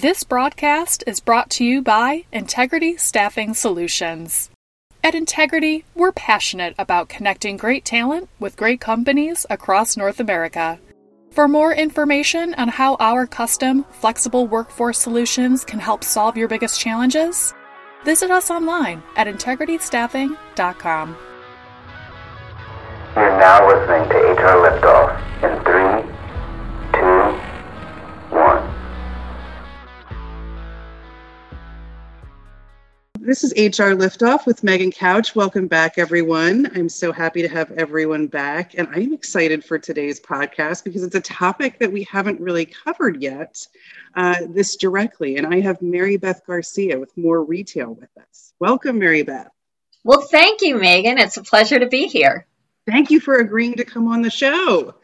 This broadcast is brought to you by Integrity Staffing Solutions. At Integrity, we're passionate about connecting great talent with great companies across North America. For more information on how our custom, flexible workforce solutions can help solve your biggest challenges, visit us online at integritystaffing.com. You're now listening to HR Liftoff in three, This is HR Liftoff with Megan Couch. Welcome back, everyone. I'm so happy to have everyone back. And I'm excited for today's podcast because it's a topic that we haven't really covered yet uh, this directly. And I have Mary Beth Garcia with More Retail with us. Welcome, Mary Beth. Well, thank you, Megan. It's a pleasure to be here. Thank you for agreeing to come on the show.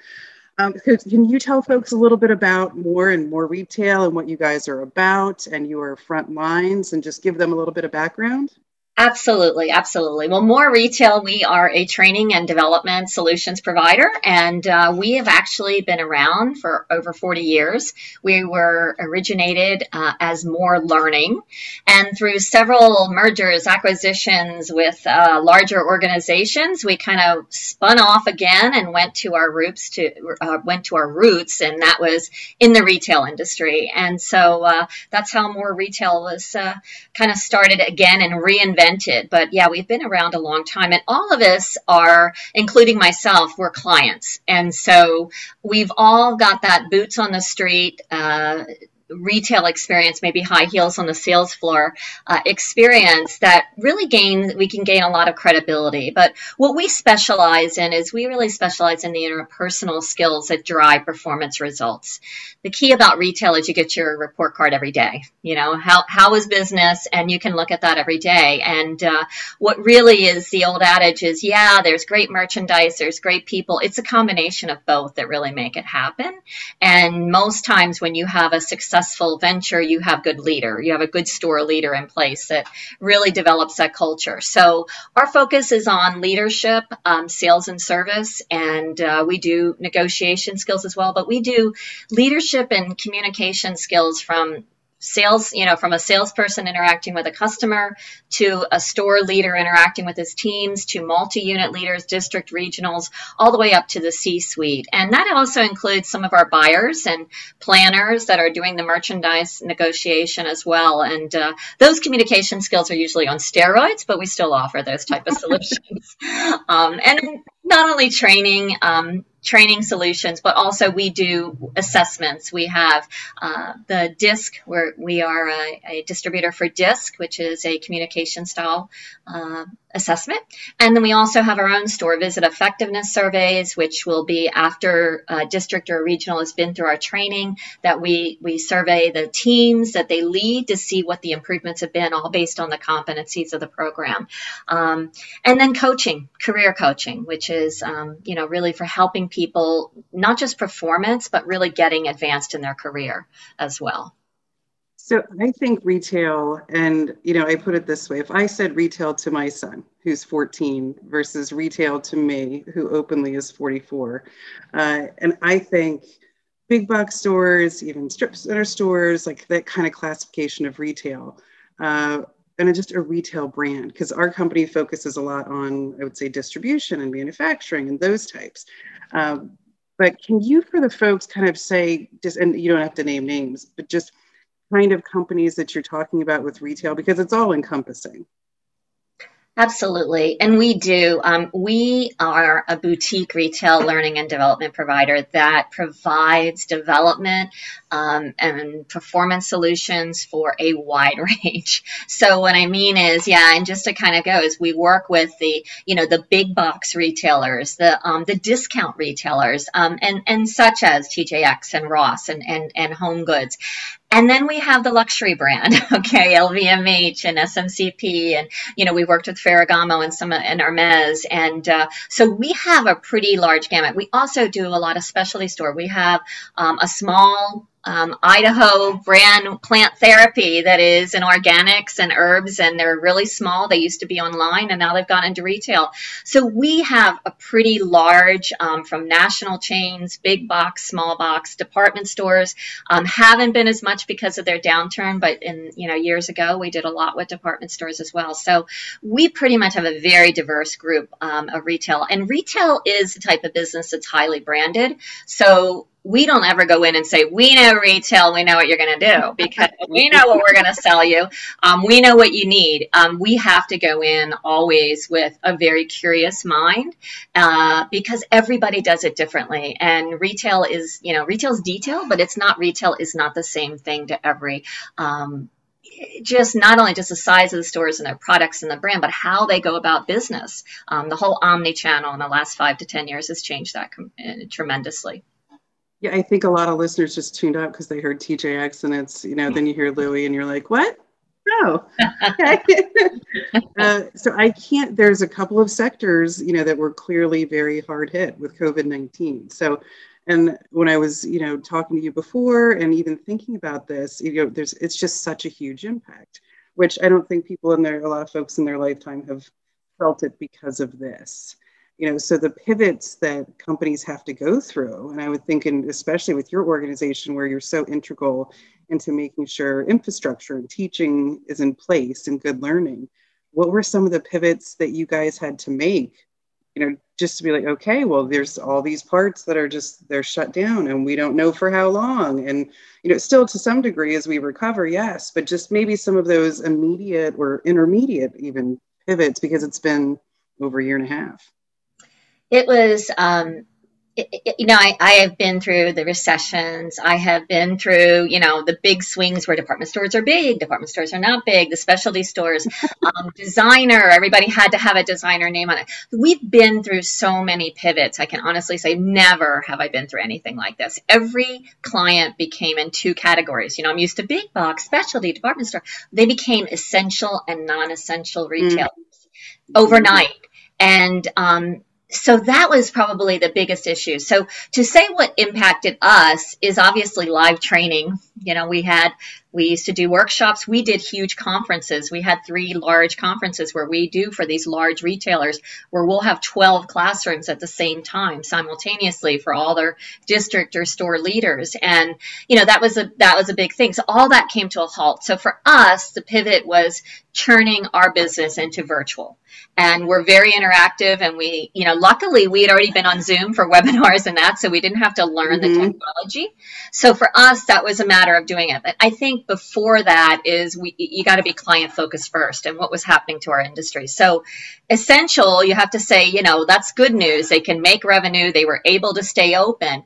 Um, can you tell folks a little bit about more and more retail and what you guys are about and your front lines and just give them a little bit of background? Absolutely, absolutely. Well, More Retail, we are a training and development solutions provider, and uh, we have actually been around for over 40 years. We were originated uh, as More Learning, and through several mergers, acquisitions with uh, larger organizations, we kind of spun off again and went to our roots to uh, went to our roots, and that was in the retail industry. And so uh, that's how More Retail was uh, kind of started again and reinvented invented, but yeah, we've been around a long time. And all of us are, including myself, we're clients. And so we've all got that boots on the street, uh, retail experience, maybe high heels on the sales floor uh, experience that really gain, we can gain a lot of credibility. But what we specialize in is we really specialize in the interpersonal skills that drive performance results. The key about retail is you get your report card every day. You know, how, how is business? And you can look at that every day. And uh, what really is the old adage is, yeah, there's great merchandise, there's great people. It's a combination of both that really make it happen. And most times when you have a successful successful venture, you have good leader. You have a good store leader in place that really develops that culture. So our focus is on leadership, um, sales and service, and uh, we do negotiation skills as well. But we do leadership and communication skills from sales, you know, from a salesperson interacting with a customer to a store leader interacting with his teams to multi unit leaders, district regionals, all the way up to the C suite. And that also includes some of our buyers and planners that are doing the merchandise negotiation as well. And uh, those communication skills are usually on steroids, but we still offer those type of solutions. um, and not only training, um, training solutions, but also we do assessments. We have uh, the DISC, where we are a, a, distributor for DISC, which is a communication style uh, assessment. And then we also have our own store visit effectiveness surveys, which will be after a district or regional has been through our training that we, we survey the teams that they lead to see what the improvements have been, all based on the competencies of the program. Um, and then coaching, career coaching, which is, um, you know, really for helping people, not just performance, but really getting advanced in their career as well. So I think retail, and you know, I put it this way: if I said retail to my son, who's 14, versus retail to me, who openly is 44, uh, and I think big box stores, even strip center stores, like that kind of classification of retail, uh, and just a retail brand, because our company focuses a lot on, I would say, distribution and manufacturing and those types. Um, but can you, for the folks, kind of say, just, and you don't have to name names, but just kind of companies that you're talking about with retail because it's all encompassing. Absolutely. And we do. Um, we are a boutique retail learning and development provider that provides development um, and performance solutions for a wide range. So what I mean is, yeah, and just to kind of go is we work with the, you know, the big box retailers, the um, the discount retailers, um, and and such as TJX and Ross and and and Home Goods, and then we have the luxury brand, okay, LVMH and SMCP, and you know we worked with Ferragamo and some and Hermes, and uh, so we have a pretty large gamut. We also do a lot of specialty store. We have um, a small um, Idaho brand plant therapy that is in organics and herbs, and they're really small. They used to be online, and now they've gone into retail. So we have a pretty large, um, from national chains, big box, small box, department stores. Um, haven't been as much because of their downturn, but in you know years ago we did a lot with department stores as well. So we pretty much have a very diverse group um, of retail, and retail is the type of business that's highly branded. So we don't ever go in and say, we know retail, we know what you're going to do because we know what we're going to sell you. Um, we know what you need. Um, we have to go in always with a very curious mind uh, because everybody does it differently. And retail is, you know, retail's detail, but it's not retail is not the same thing to every um, just not only just the size of the stores and their products and the brand, but how they go about business. Um, the whole omni channel in the last five to 10 years has changed that com- uh, tremendously. Yeah, I think a lot of listeners just tuned out because they heard TJX and it's, you know, then you hear Louie and you're like, what? No. Okay. uh, so I can't, there's a couple of sectors, you know, that were clearly very hard hit with COVID 19. So, and when I was, you know, talking to you before and even thinking about this, you know, there's, it's just such a huge impact, which I don't think people in their, a lot of folks in their lifetime have felt it because of this you know so the pivots that companies have to go through and i would think and especially with your organization where you're so integral into making sure infrastructure and teaching is in place and good learning what were some of the pivots that you guys had to make you know just to be like okay well there's all these parts that are just they're shut down and we don't know for how long. And you know still to some degree as we recover yes but just maybe some of those immediate or intermediate even pivots because it's been over a year and a half it was um, it, it, you know, I, I have been through the recessions. I have been through, you know, the big swings where department stores are big, department stores are not big, the specialty stores, um, designer, everybody had to have a designer name on it. We've been through so many pivots. I can honestly say never have I been through anything like this. Every client became in two categories. You know, I'm used to big box, specialty, department store. They became essential and non essential retailers mm. overnight. And, um, so that was probably the biggest issue. So to say what impacted us is obviously live training. You know, we had we used to do workshops. We did huge conferences. We had three large conferences where we do for these large retailers where we'll have 12 classrooms at the same time simultaneously for all their district or store leaders. And, you know, that was a, that was a big thing. So all that came to a halt. So for us, the pivot was turning our business into virtual and we're very interactive and we you know luckily we had already been on zoom for webinars and that so we didn't have to learn mm-hmm. the technology so for us that was a matter of doing it but i think before that is we you got to be client focused first and what was happening to our industry. So essential you have to say you know that's good news. They can make revenue. They were able to stay open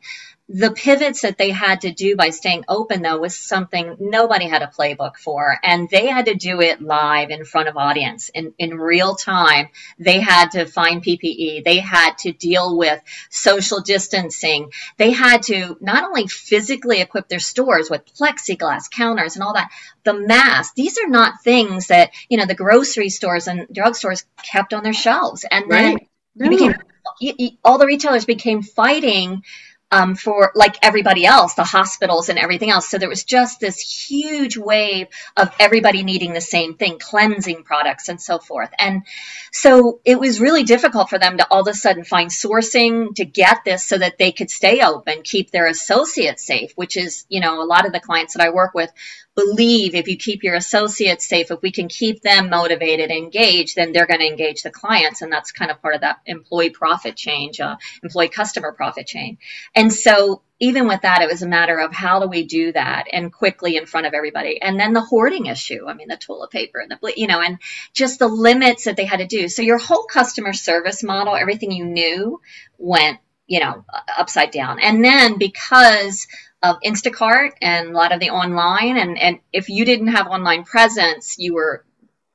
the pivots that they had to do by staying open though was something nobody had a playbook for. And they had to do it live in front of audience. In, in real time they had to find ppe they had to deal with social distancing. They had to not only physically equip their stores with plexiglass counters and all that the masks. These are not things that you know the grocery stores and drugstores kept on their shelves. And then no. became, all the retailers became fighting um, for like everybody else, the hospitals and everything else. So there was just this huge wave of everybody needing the same thing, cleansing products and so forth. And so it was really difficult for them to all of a sudden find sourcing to get this so that they could stay open, keep their associates safe, which is, you know, a lot of the clients that I work with believe if you keep your associates safe, if we can keep them motivated, engaged, then they're going to engage the clients. And that's kind of part of that employee profit change, uh, employee customer profit chain. And so even with that, it was a matter of how do we do that and quickly in front of everybody. And then the hoarding issue. I mean, the toilet paper and the, you know, and just the limits that they had to do. So your whole customer service model, everything you knew went, you know, upside down. And then because of Instacart and a lot of the online. And, and if you didn't have online presence, you were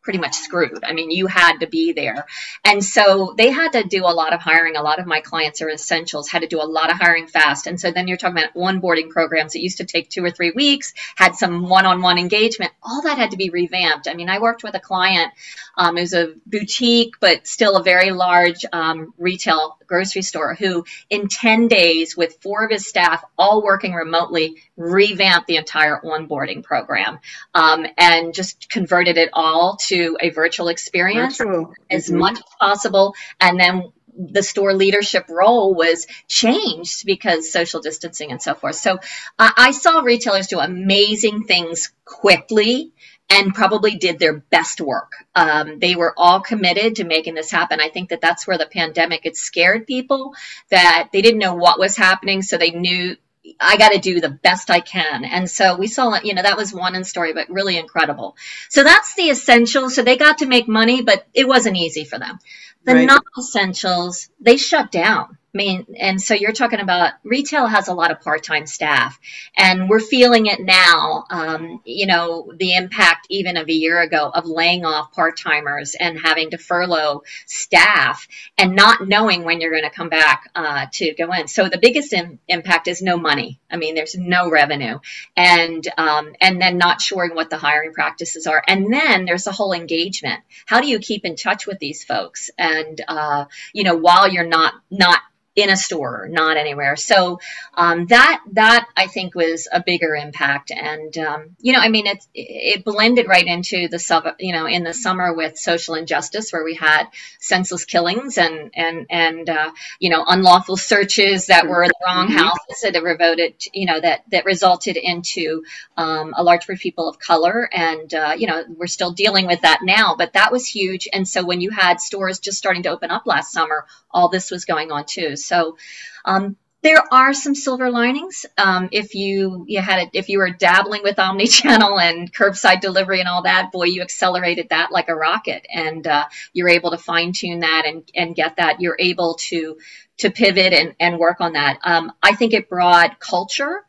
pretty much screwed. I mean, you had to be there. And so they had to do a lot of hiring. A lot of my clients are essentials, had to do a lot of hiring fast. And so then you're talking about onboarding programs that used to take two or three weeks, had some one on one engagement. All that had to be revamped. I mean, I worked with a client, um, was a boutique, but still a very large um, retail grocery store who, in 10 days, with four of his staff all working remotely, revamped the entire onboarding program um, and just converted it all to a virtual experience Virtual. as Mhm. much as possible. And then the store leadership role was changed because social distancing and so forth. So uh, I saw retailers do amazing things quickly and probably did their best work. Um, they were all committed to making this happen. I think that that's where the pandemic had scared people that they didn't know what was happening, so they knew I got to do the best I can. And so we saw, you know, that was one in story, but really incredible. So that's the essentials. So they got to make money, but it wasn't easy for them. The Right. non essentials, they shut down. I mean, and so you're talking about retail has a lot of part time staff, and we're feeling it now. Um, you know, the impact even of a year ago of laying off part timers and having to furlough staff and not knowing when you're going to come back uh, to go in. So the biggest im- impact is no money. I mean, there's no revenue, and um, and then not sure what the hiring practices are, and then there's the whole engagement. How do you keep in touch with these folks? And uh, you know, while you're not not in a store, not anywhere. So um, that that I think was a bigger impact, and um, you know, I mean, it it blended right into the sub, you know, in the summer with social injustice, where we had senseless killings and and and uh, you know, unlawful searches that were in the wrong Mhm. houses that have revoted, you know, that that resulted into um, a large group of people of color, and uh, you know, we're still dealing with that now, but that was huge. And so when you had stores just starting to open up last summer, all this was going on too. So um, there are some silver linings. Um, if you you had it, if you were dabbling with omni-channel and curbside delivery and all that, boy, you accelerated that like a rocket, and uh, you're able to fine tune that and and get that. You're able to to pivot and and work on that. Um, I think it brought culture.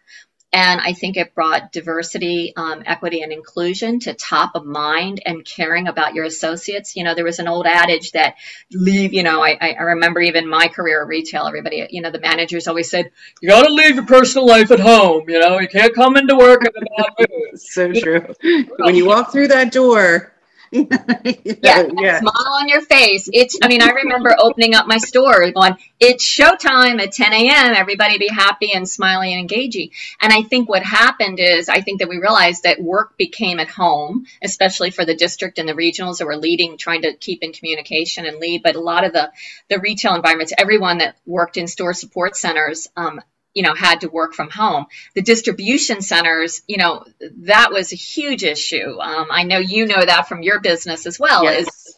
And I think it brought diversity, um, equity, and inclusion to top of mind and caring about your associates. You know, there was an old adage that leave, you know, I, I remember even my career at retail, everybody, you know, the managers always said, you got to leave your personal life at home. You know, you can't come into work. So true. When you walk through that door, Yeah, yeah. smile on your face. It's, I mean, I remember opening up my store going, it's showtime at 10 a.m. Everybody be happy and smiling and engaging. And I think what happened is I think that we realized that work became at home, especially for the district and the regionals that were leading, trying to keep in communication and lead. But a lot of the, the retail environments, everyone that worked in store support centers, um, you know, had to work from home. The distribution centers, you know, that was a huge issue. Um, I know you know that from your business as well. Is Yes.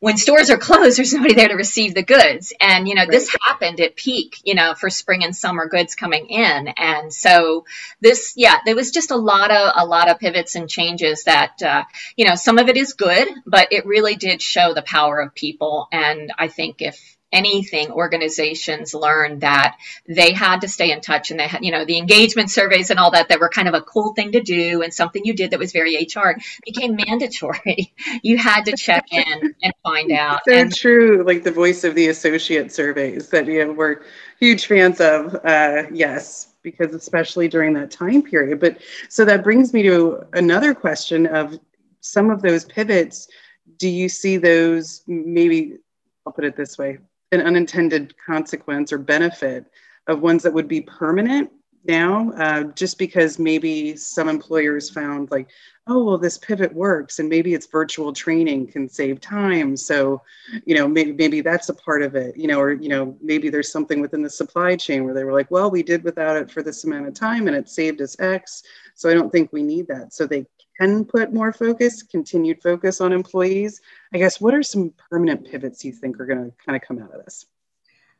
when stores are closed, there's nobody there to receive the goods. And, you know, this happened at peak, you know, for spring and summer goods coming in. And so this, yeah, there was just a lot of, a lot of pivots and changes that, uh, you know, some of it is good, but it really did show the power of people. And I think if, anything organizations learned that they had to stay in touch and they had you know the engagement surveys and all that that were kind of a cool thing to do and something you did that was very hr became mandatory you had to check in and find out So and true. Like the voice of the associate surveys that you know, we're huge fans of. Uh, yes, because especially during that time period. But so that brings me to another question of some of those pivots. Do you see those maybe? I'll put it this way: an unintended consequence or benefit of ones that would be permanent now, uh, just because maybe some employers found like, oh, well, this pivot works, and maybe it's virtual training can save time. So, you know, maybe maybe that's a part of it, you know, or you know, maybe there's something within the supply chain where they were like, well, we did without it for this amount of time, and it saved us X. So I don't think we need that. So they can put more focus, continued focus on employees. I guess what are some permanent pivots you think are going to kind of come out of this?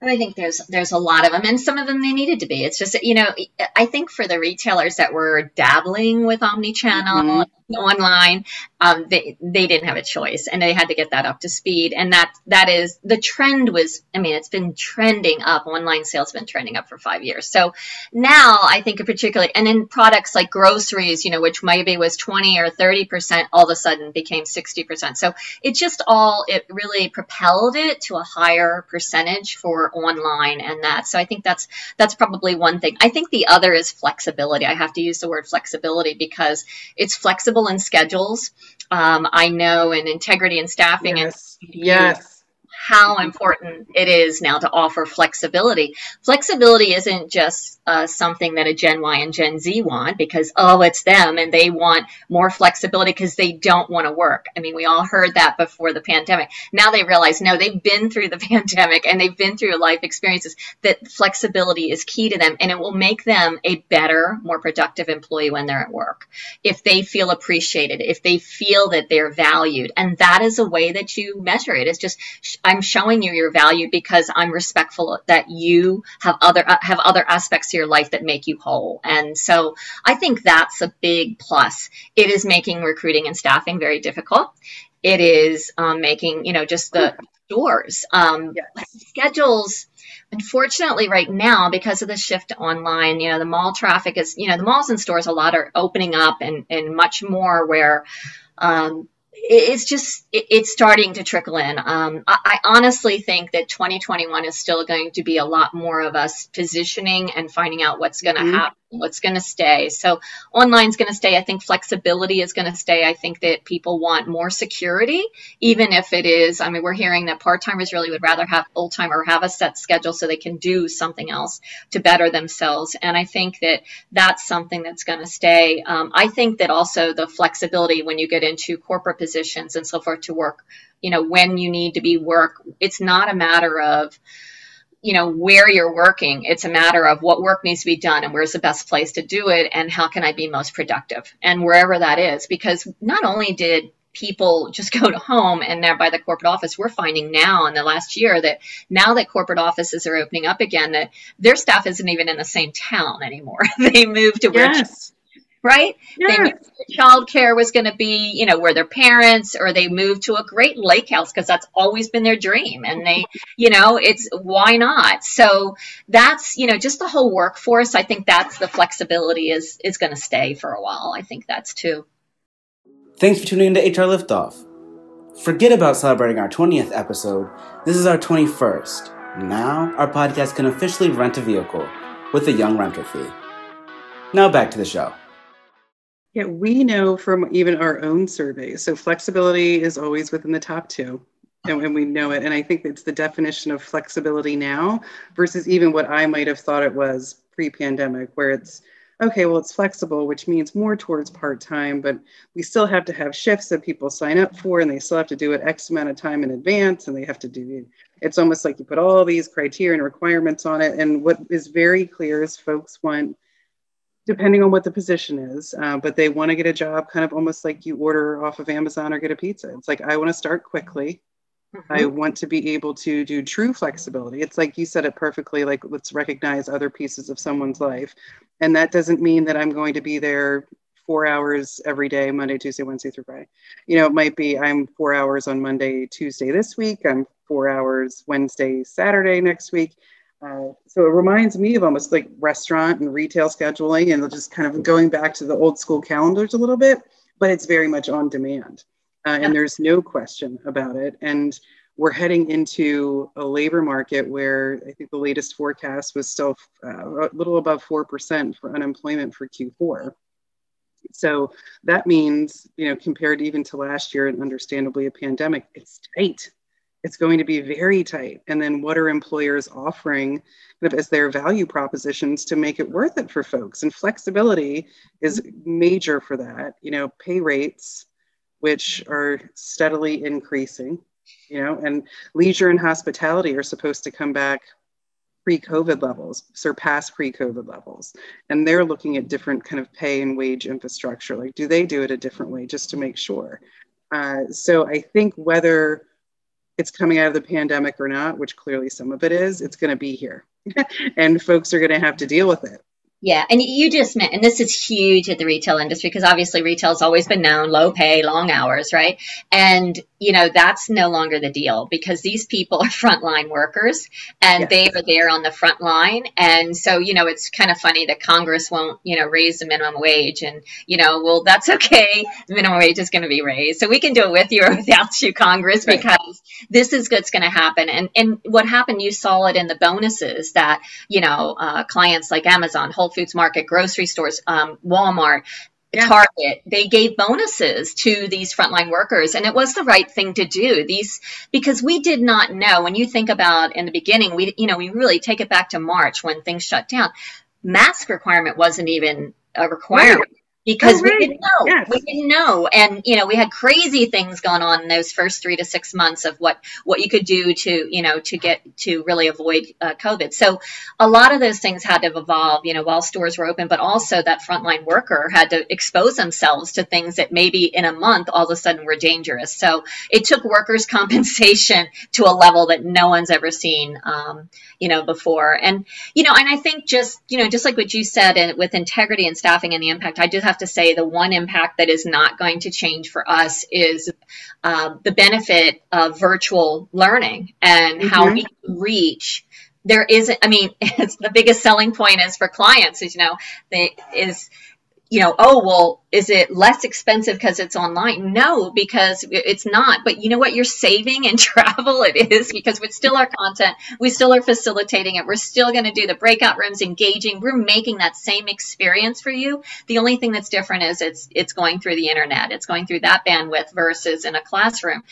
I think there's there's a lot of them, and some of them they needed to be. It's just you know, I think for the retailers that were dabbling with omni-channel mm-hmm. Online, um, they they didn't have a choice, and they had to get that up to speed. And that that is the trend was. I mean, it's been trending up. Online sales been trending up for five years. So now I think particularly, and in products like groceries, you know, which maybe was twenty or thirty percent, all of a sudden became sixty percent. So it just all it really propelled it to a higher percentage for online and that. So I think that's that's probably one thing. I think the other is flexibility. I have to use the word flexibility because it's flexible in schedules. Um, I know in integrity and staffing and Yes. How important it is now to offer flexibility. Flexibility isn't just uh, something that a Gen Y and Gen Z want because, oh, it's them and they want more flexibility because they don't want to work. I mean, we all heard that before the pandemic. Now they realize, no, they've been through the pandemic and they've been through life experiences that flexibility is key to them and it will make them a better, more productive employee when they're at work. If they feel appreciated, if they feel that they're valued. And that is a way that you measure it. It's just, I'm showing you your value because I'm respectful that you have other, uh, have other aspects to your life that make you whole. And so I think that's a big plus. It is making recruiting and staffing very difficult. It is um, making, you know, just the doors. Um, yes. Schedules, unfortunately, right now, because of the shift to online, you know, the mall traffic is, you know, the malls and stores a lot are opening up and, and much more where um, it's just it's starting to trickle in. Um, I, I, honestly think that 2021 is still going to be a lot more of us positioning and finding out what's going to mm-hmm. happen what's going to stay. So online's going to stay. I think flexibility is going to stay. I think that people want more security, even if it is. I mean, we're hearing that part timers really would rather have full time or have a set schedule so they can do something else to better themselves. And I think that that's something that's going to stay. Um, I think that also the flexibility when you get into corporate positions and so forth to work, you know, when you need to be work, it's not a matter of you know where you're working. It's a matter of what work needs to be done and where's the best place to do it and how can i be most productive? And wherever that is because not only did people just go to home and now by the corporate office we're finding now in the last year that now that corporate offices are opening up again that their staff isn't even in the same town anymore. They moved to yes right? Yes. They knew childcare was going to be, you know, where their parents or they moved to a great lake house because that's always been their dream. And they, you know, it's why not? So that's, you know, just the whole workforce. I think that's the flexibility is is going to stay for a while. I think that's too. Thanks for tuning in to HR Liftoff. Forget about celebrating our 20th episode. This is our 21st. Now, our podcast can officially rent a vehicle with a young renter fee. Now back to the show. Yeah, we know from even our own surveys. So flexibility is always within the top two, and, and we know it. And I think it's the definition of flexibility now versus even what I might have thought it was pre-pandemic, where it's okay, well, it's flexible, which means more towards part time, but we still have to have shifts that people sign up for, and they still have to do it X amount of time in advance, and they have to do it. it's almost like you put all these criteria and requirements on it. And what is very clear is folks want depending on what the position is. Uh, but they want to get a job kind of almost like you order off of Amazon or get a pizza. It's like, I want to start quickly. Mm-hmm. I want to be able to do true flexibility. It's like you said it perfectly like, let's recognize other pieces of someone's life. And that doesn't mean that I'm going to be there four hours every day, Monday, Tuesday, Wednesday through Friday. You know, it might be I'm four hours on Monday, Tuesday this week, I'm four hours Wednesday, Saturday next week uh, so it reminds me of almost like restaurant and retail scheduling and just kind of going back to the old school calendars a little bit, but it's very much on demand. Uh, and there's no question about it. And we're heading into a labor market where I think the latest forecast was still uh, a little above 4% for unemployment for Q4. So that means, you know, compared even to last year and understandably a pandemic, it's tight it's going to be very tight. And then what are employers offering as their value propositions to make it worth it for folks? And flexibility is major for that. You know, pay rates, which are steadily increasing, you know, and leisure and hospitality are supposed to come back pre-COVID levels, surpass pre-COVID levels. And they're looking at different kind of pay and wage infrastructure. Like, do they do it a different way just to make sure? Uh, so I think whether it's coming out of the pandemic or not, which clearly some of it is, it's going to be here. and folks are going to have to deal with it. Yeah, and you just meant, and this is huge at the retail industry because obviously retail has always been known low pay, long hours, right? And you know that's no longer the deal because these people are frontline workers and yes. they are there on the front line. And so you know it's kind of funny that Congress won't you know raise the minimum wage, and you know well that's okay, the minimum wage is going to be raised, so we can do it with you or without you, Congress, right. because this is what's going to happen. And and what happened, you saw it in the bonuses that you know uh, clients like Amazon, Whole Foods Market, grocery stores, um, Walmart, yeah. Target, they gave bonuses to these frontline workers, and it was the right thing to do. These because we did not know. When you think about in the beginning, we you know we really take it back to March when things shut down. Mask requirement wasn't even a requirement. Right because oh, right. we didn't know. Yes. We didn't know, and you know, we had crazy things going on in those first three to six months of what what you could do to you know to get to really avoid uh, COVID. So a lot of those things had to evolve, you know, while stores were open, but also that frontline worker had to expose themselves to things that maybe in a month all of a sudden were dangerous. So it took workers' compensation to a level that no one's ever seen, um, you know, before. And you know, and I think just you know, just like what you said, and with integrity and staffing and the impact, I do have to say the one impact that is not going to change for us is uh, the benefit of virtual learning and mm-hmm. how we reach there isn't i mean it's the biggest selling point is for clients is you know they is you know oh well is it less expensive because it's online? No, because it's not. But you know what? You're saving in travel. It is because we still our content. We still are facilitating it. We're still going to do the breakout rooms, engaging. We're making that same experience for you. The only thing that's different is it's it's going through the internet. It's going through that bandwidth versus in a classroom.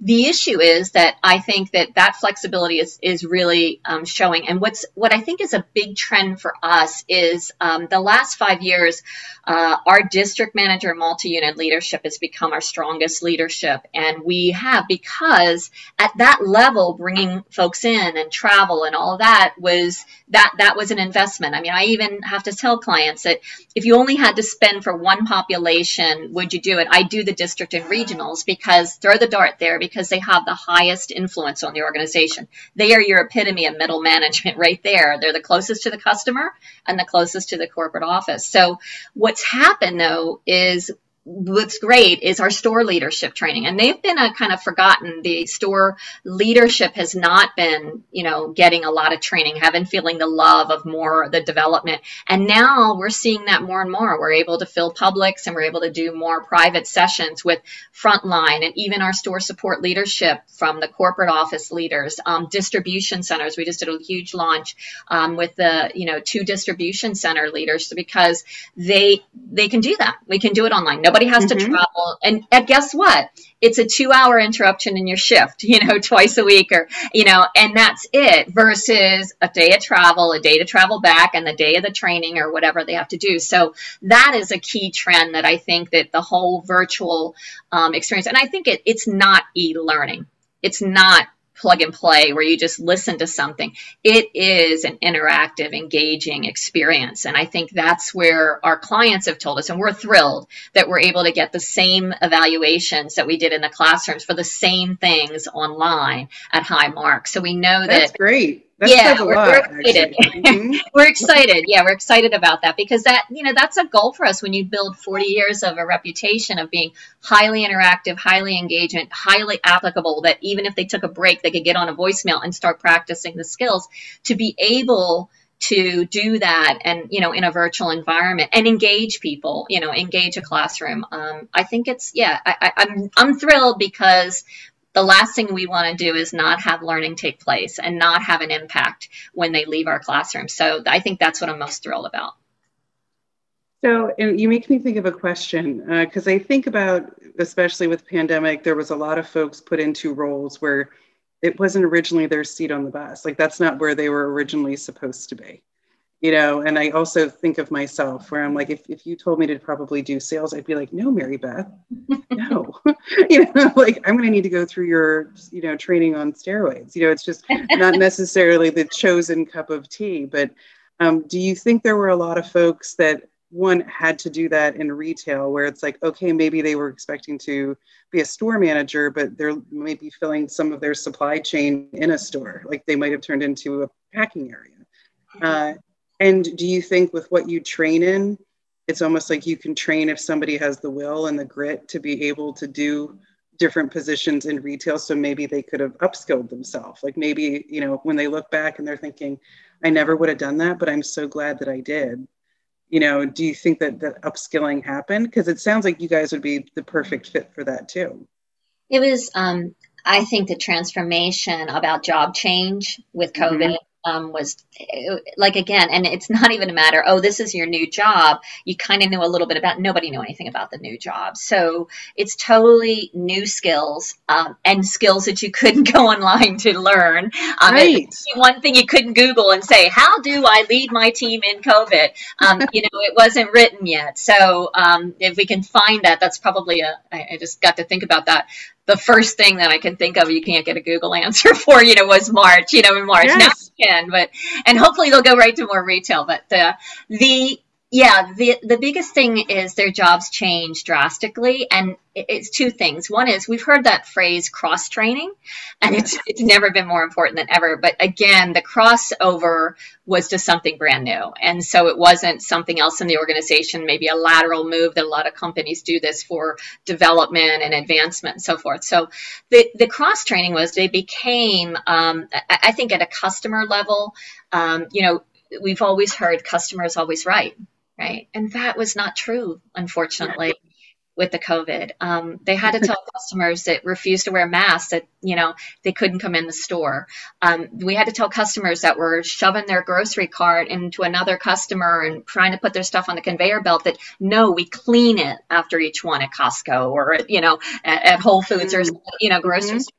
The issue is that I think that that flexibility is is really um, showing. And what's what I think is a big trend for us is um, the last five years, uh, our district district manager multi-unit leadership has become our strongest leadership. And we have because at that level bringing folks in and travel and all that was that that was an investment. I mean i even have to tell clients that if you only had to spend for one population would you do it? I do the district and regionals because throw the dart there because they have the highest influence on the organization. They are your epitome of middle management right there. They're the closest to the customer and the closest to the corporate office. So what's happened though is what's great is our store leadership training. And they've been a kind of forgotten. The store leadership has not been you know getting a lot of training haven't feeling the love of more the development. And now we're seeing that more and more. We're able to fill publics and we're able to do more private sessions with frontline and even our store support leadership from the corporate office leaders um, distribution centers. We just did a huge launch um, with the you know two distribution center leaders because they they can do that. We can do it online. Nobody has mm-hmm. to travel. And, and guess what? It's a two hour interruption in your shift you know twice a week or you know and that's it versus a day of travel a day to travel back and the day of the training or whatever they have to do. So that is a key trend that i think that the whole virtual um, experience and i think it, it's not e-learning. It's not plug and play where you just listen to something. It is an interactive, engaging experience. And I think that's where our clients have told us, and we're thrilled that we're able to get the same evaluations that we did in the classrooms for the same things online at high marks. So we know that's that. That's great. That yeah, we're, lot, we're, excited. Mm-hmm. we're excited. Yeah, we're excited about that because that you know that's a goal for us when you build 40 years of a reputation of being highly interactive, highly engagement, highly applicable. That even if they took a break, they could get on a voicemail and start practicing the skills to be able to do that and you know in a virtual environment and engage people you know engage a classroom um, i think it's yeah I, I, I'm, I'm thrilled because the last thing we want to do is not have learning take place and not have an impact when they leave our classroom. So I think that's what I'm most thrilled about. So, you make me think of a question because uh, I think about, especially with pandemic, there was a lot of folks put into roles where it wasn't originally their seat on the bus. Like that's not where they were originally supposed to be you know and i also think of myself where i'm like if, if you told me to probably do sales i'd be like no mary beth no. You know like i'm going to need to go through your you know training on steroids. You know it's just not necessarily the chosen cup of tea but um, do you think there were a lot of folks that one had to do that in retail where it's like okay maybe they were expecting to be a store manager but they're maybe filling some of their supply chain in a store like they might have turned into a packing area? Uh, and do you think with what you train in, it's almost like you can train if somebody has the will and the grit to be able to do different positions in retail so maybe they could have upskilled themselves? Like maybe you know when they look back and they're thinking i never would have done that but i'm so glad that i did. You know do you think that that upskilling happened? Because it sounds like you guys would be the perfect fit for that too. It was um, i think the transformation about job change with covid mm-hmm um, was like again, and it's not even a matter. Oh, this is your new job. You kind of knew a little bit about. Nobody knew anything about the new job, so it's totally new skills um, and skills that you couldn't go online to learn. Um, right. One thing you couldn't Google and say, "How do I lead my team in COVID?" Um, you know, it wasn't written yet. So um, if we can find that, that's probably a. I, I just got to think about that the first thing that I can think of you can't get a Google answer for, you know, was March, you know, in March. Yes. Now you can, but and hopefully they'll go right to more retail. But the the yeah, the the biggest thing is their jobs change drastically, and it's two things. One is we've heard that phrase cross training, and it's it's never been more important than ever. But again, the crossover was to something brand new, and so it wasn't something else in the organization, maybe a lateral move that a lot of companies do this for development and advancement and so forth. So the the cross training was they became, um, I think, at a customer level, um, you know, we've always heard customers always right right? And that was not true, unfortunately, with the COVID. Um, they had to tell customers that refused to wear masks that you know they couldn't come in the store. Um, we had to tell customers that were shoving their grocery cart into another customer and trying to put their stuff on the conveyor belt that no, we clean it after each one at Costco or you know at, at Whole Foods or mm-hmm. you know grocery mm-hmm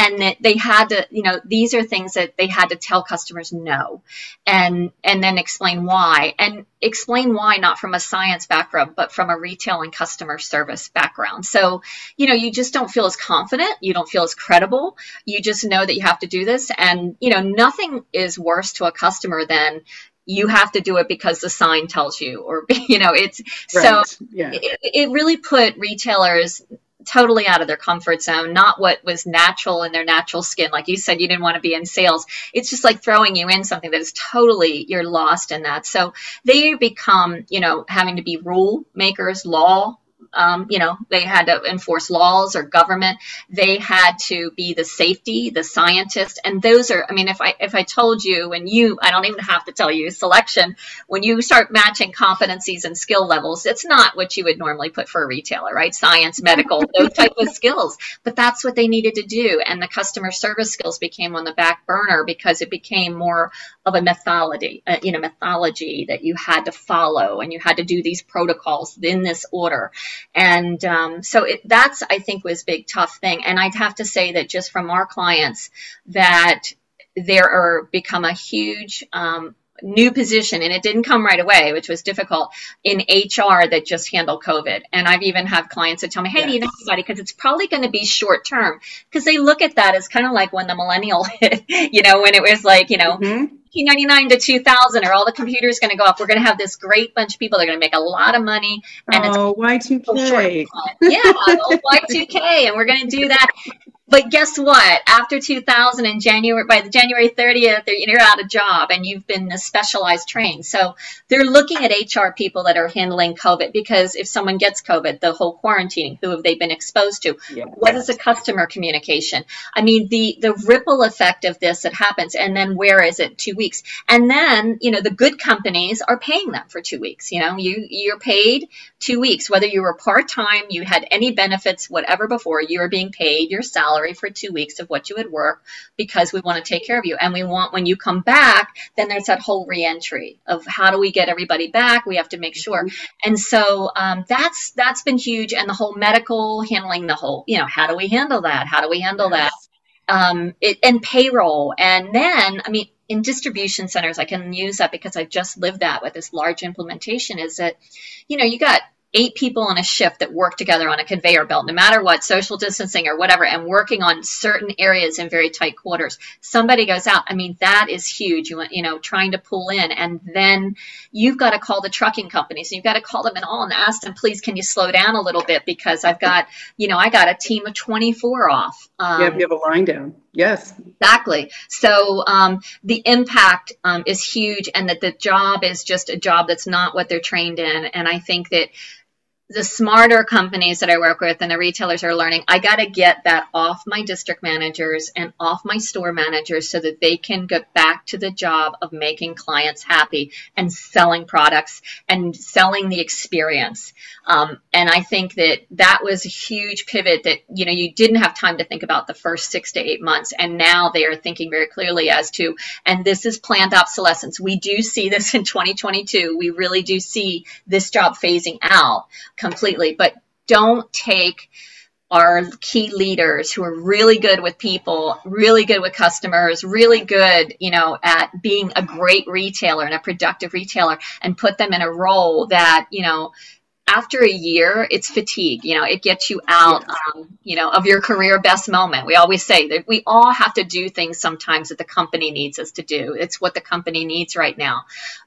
and that they had to you know these are things that they had to tell customers no and and then explain why. And explain why not from a science background but from a retail and customer service background. So you know you just don't feel as confident. You don't feel as credible. You just know that you have to do this. And you know nothing is worse to a customer than you have to do it because the sign tells you or you know it's right. so yeah. it, it really put retailers totally out of their comfort zone, not what was natural in their natural skin. Like you said, you didn't want to be in sales. It's just like throwing you in something that is totally, you're lost in that. So they become, you know, having to be rule makers, law um, you know, they had to enforce laws or government. They had to be the safety, the scientist, and those are. I mean, if I if I told you and you, I don't even have to tell you selection. When you start matching competencies and skill levels, it's not what you would normally put for a retailer, right? Science, medical, those type of skills. But that's what they needed to do, and the customer service skills became on the back burner because it became more of a methodology, uh, you know, methodology that you had to follow, and you had to do these protocols in this order. And um, so it, that's, I think, was big tough thing. And I'd have to say that just from our clients, that there are become a huge um, new position and it didn't come right away which was difficult in hr that just handle covid and i've even had clients that tell me hey yes. do you know somebody because it's probably going to be short term because they look at that as kind of like when the millennial hit you know when it was like you know mm-hmm. 1999 to 2000 are all the computers going to go off. We're going to have this great bunch of people. They're going to make a lot of money. And oh, Y2K. yeah, Y2K. And we're going to do that but guess what? After 2000 and January, by the January 30th, you're out of job and you've been specialized trained. So they're looking at HR people that are handling COVID because if someone gets COVID, the whole quarantining, who have they been exposed to? Yeah. What is the customer communication? I mean, the, the ripple effect of this that happens. And then where is it? Two weeks. And then, you know, the good companies are paying them for two weeks. You know, you, you're paid two weeks, whether you were part-time, you had any benefits, whatever before, you are being paid your salary salary for two weeks of what you would work because we want to take care of you. And we want when you come back, then there's that whole reentry of how do we get everybody back? We have to make sure. Mm-hmm. And so um, that's that's been huge. And the whole medical handling the whole, you know, how do we handle that? How do we handle yes. that? Um, it, and payroll. And then, I mean, in distribution centers, I can use that because I've just lived that with this large implementation is that, you know, you got eight people on a shift that work together on a conveyor belt, no matter what, social distancing or whatever, and working on certain areas in very tight quarters. Somebody goes out. I mean, that is huge. You want, you know, trying to pull in, and then you've got to call the trucking companies. and You've got to call them and all and ask them, please, can you slow down a little bit because I've got, you know, I got a team of 24 off. Um, yeah, you have a line down. Yes. Exactly. So um, the impact um, is huge, and that the job is just a job that's not what they're trained in. And I think that the smarter companies that I work with and the retailers are learning, I got to get that off my district managers and off my store managers so that they can get back to the job of making clients happy and selling products and selling the experience. Um, and I think that that was a huge pivot that, you know, you didn't have time to think about the first six to eight months. And now they are thinking very clearly as to, and this is planned obsolescence. We do see this in 2022. We really do see this job phasing out completely, but don't take our key leaders who are really good with people, really good with customers, really good, you know, at being a great retailer and a productive retailer and put them in a role that, you know, after a year, it's fatigue. You know, it gets you out, um, you know, of your career best moment. We always say that we all have to do things sometimes that the company needs us to do. It's what the company needs right now.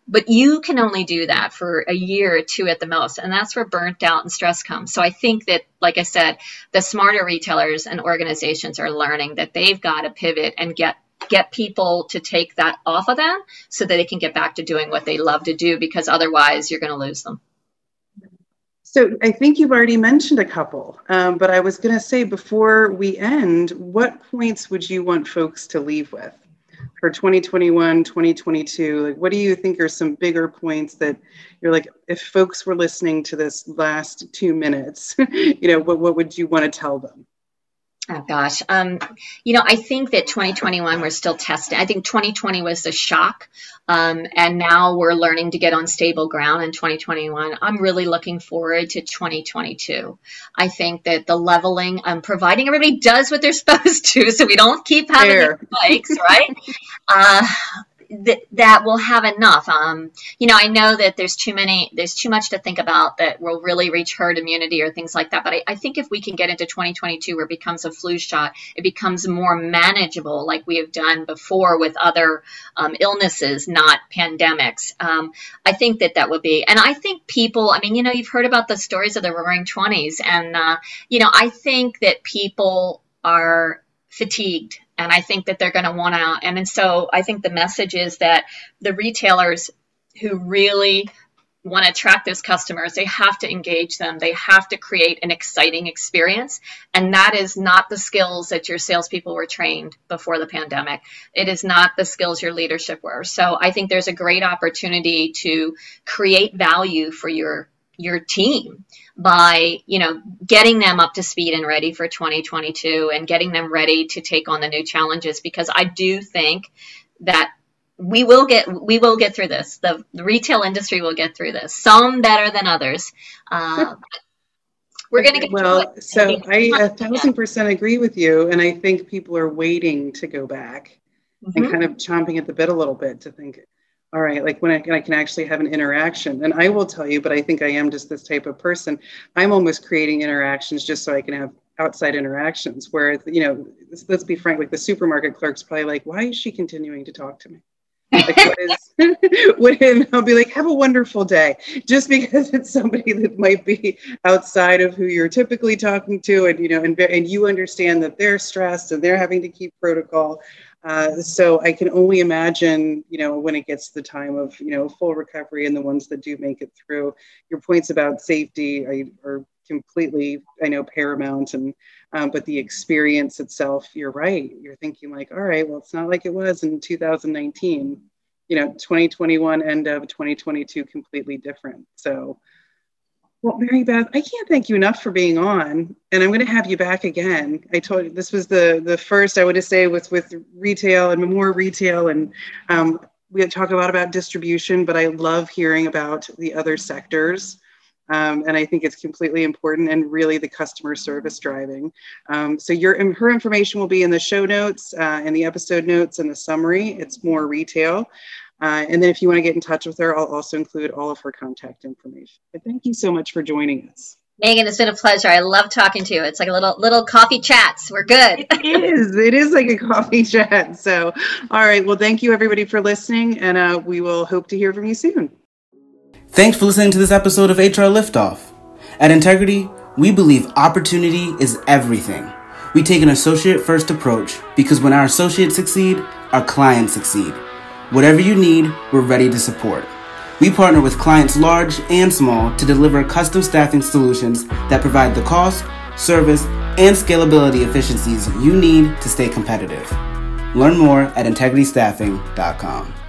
But you can only do that for a year or two at the most. And that's where burnt out and stress comes. So I think that, like I said, the smarter retailers and organizations are learning that they've got to pivot and get get people to take that off of them so that they can get back to doing what they love to do because otherwise you're going to lose them. So I think you've already mentioned a couple, um, but I was going to say before we end, what points would you want folks to leave with for 2021, 2022? Like, what do you think are some bigger points that you're like, if folks were listening to this last two minutes, you know, what, what would you want to tell them? Oh gosh, um, you know, I think that 2021 we're still testing. I think 2020 was the shock, um, and now we're learning to get on stable ground in 2021. I'm really looking forward to 2022. I think that the leveling, um, providing everybody does what they're supposed to, so we don't keep having spikes, right? Uh, that that will have enough. Um, you know, I know that there's too many, there's too much to think about that will really reach herd immunity or things like that. But I, I think if we can get into 2022 where it becomes a flu shot, it becomes more manageable, like we have done before with other um, illnesses, not pandemics. Um, I think that that would be, and I think people. I mean, you know, you've heard about the stories of the Roaring Twenties, and uh, you know, I think that people are fatigued and I think that they're going to want to. And, and so I think the message is that the retailers who really want to attract those customers, they have to engage them. They have to create an exciting experience. And that is not the skills that your salespeople were trained before the pandemic. It is not the skills your leadership were. So I think there's a great opportunity to create value for your your team by you know getting them up to speed and ready for 2022 and getting them ready to take on the new challenges because I do think that we will get we will get through this. The, the retail industry will get through this some better than others. Uh, we're going to get well so I a thousand percent agree with you and I think people are waiting to go back mm-hmm. and kind of chomping at the bit a little bit to think all right like when I, I, can actually have an interaction. And i will tell you but i think i am just this type of person i'm almost creating interactions just so i can have outside interactions where you know let's, be frank like the supermarket clerk's probably like why is she continuing to talk to me? Like what is and i'll be like have a wonderful day. Just because it's somebody that might be outside of who you're typically talking to and you know and, and you understand that they're stressed and they're having to keep protocol uh, so I can only imagine, you know, when it gets to the time of, you know, full recovery and the ones that do make it through. Your points about safety are, are completely, I know, paramount. And um, but the experience itself, you're right. You're thinking like, all right, well, it's not like it was in 2019. You know, 2021 end of 2022 completely different. So well, Mary Beth, I can't thank you enough for being on, and I'm going to have you back again. I told you this was the the first I would say with with retail and more retail, and um, we talk a lot about distribution, but I love hearing about the other sectors. Um, and I think it's completely important and really the customer service driving. Um, so your her information will be in the show notes, uh, in the episode notes, and the summary. It's more retail. Uh, and then if you want to get in touch with her, I'll also include all of her contact information. But thank you so much for joining us. Megan, it's been a pleasure. I love talking to you. It's like a little little coffee chats. We're good. it is. It is like a coffee chat. So, all right. Well, thank you everybody for listening, and uh, we will hope to hear from you soon. Thanks for listening to this episode of HR Liftoff. At Integrity, we believe opportunity is everything. We take an associate first approach because when our associates succeed, our clients succeed. Whatever you need, we're ready to support. We partner with clients large and small to deliver custom staffing solutions that provide the cost, service, and scalability efficiencies you need to stay competitive. Learn more at integritystaffing.com.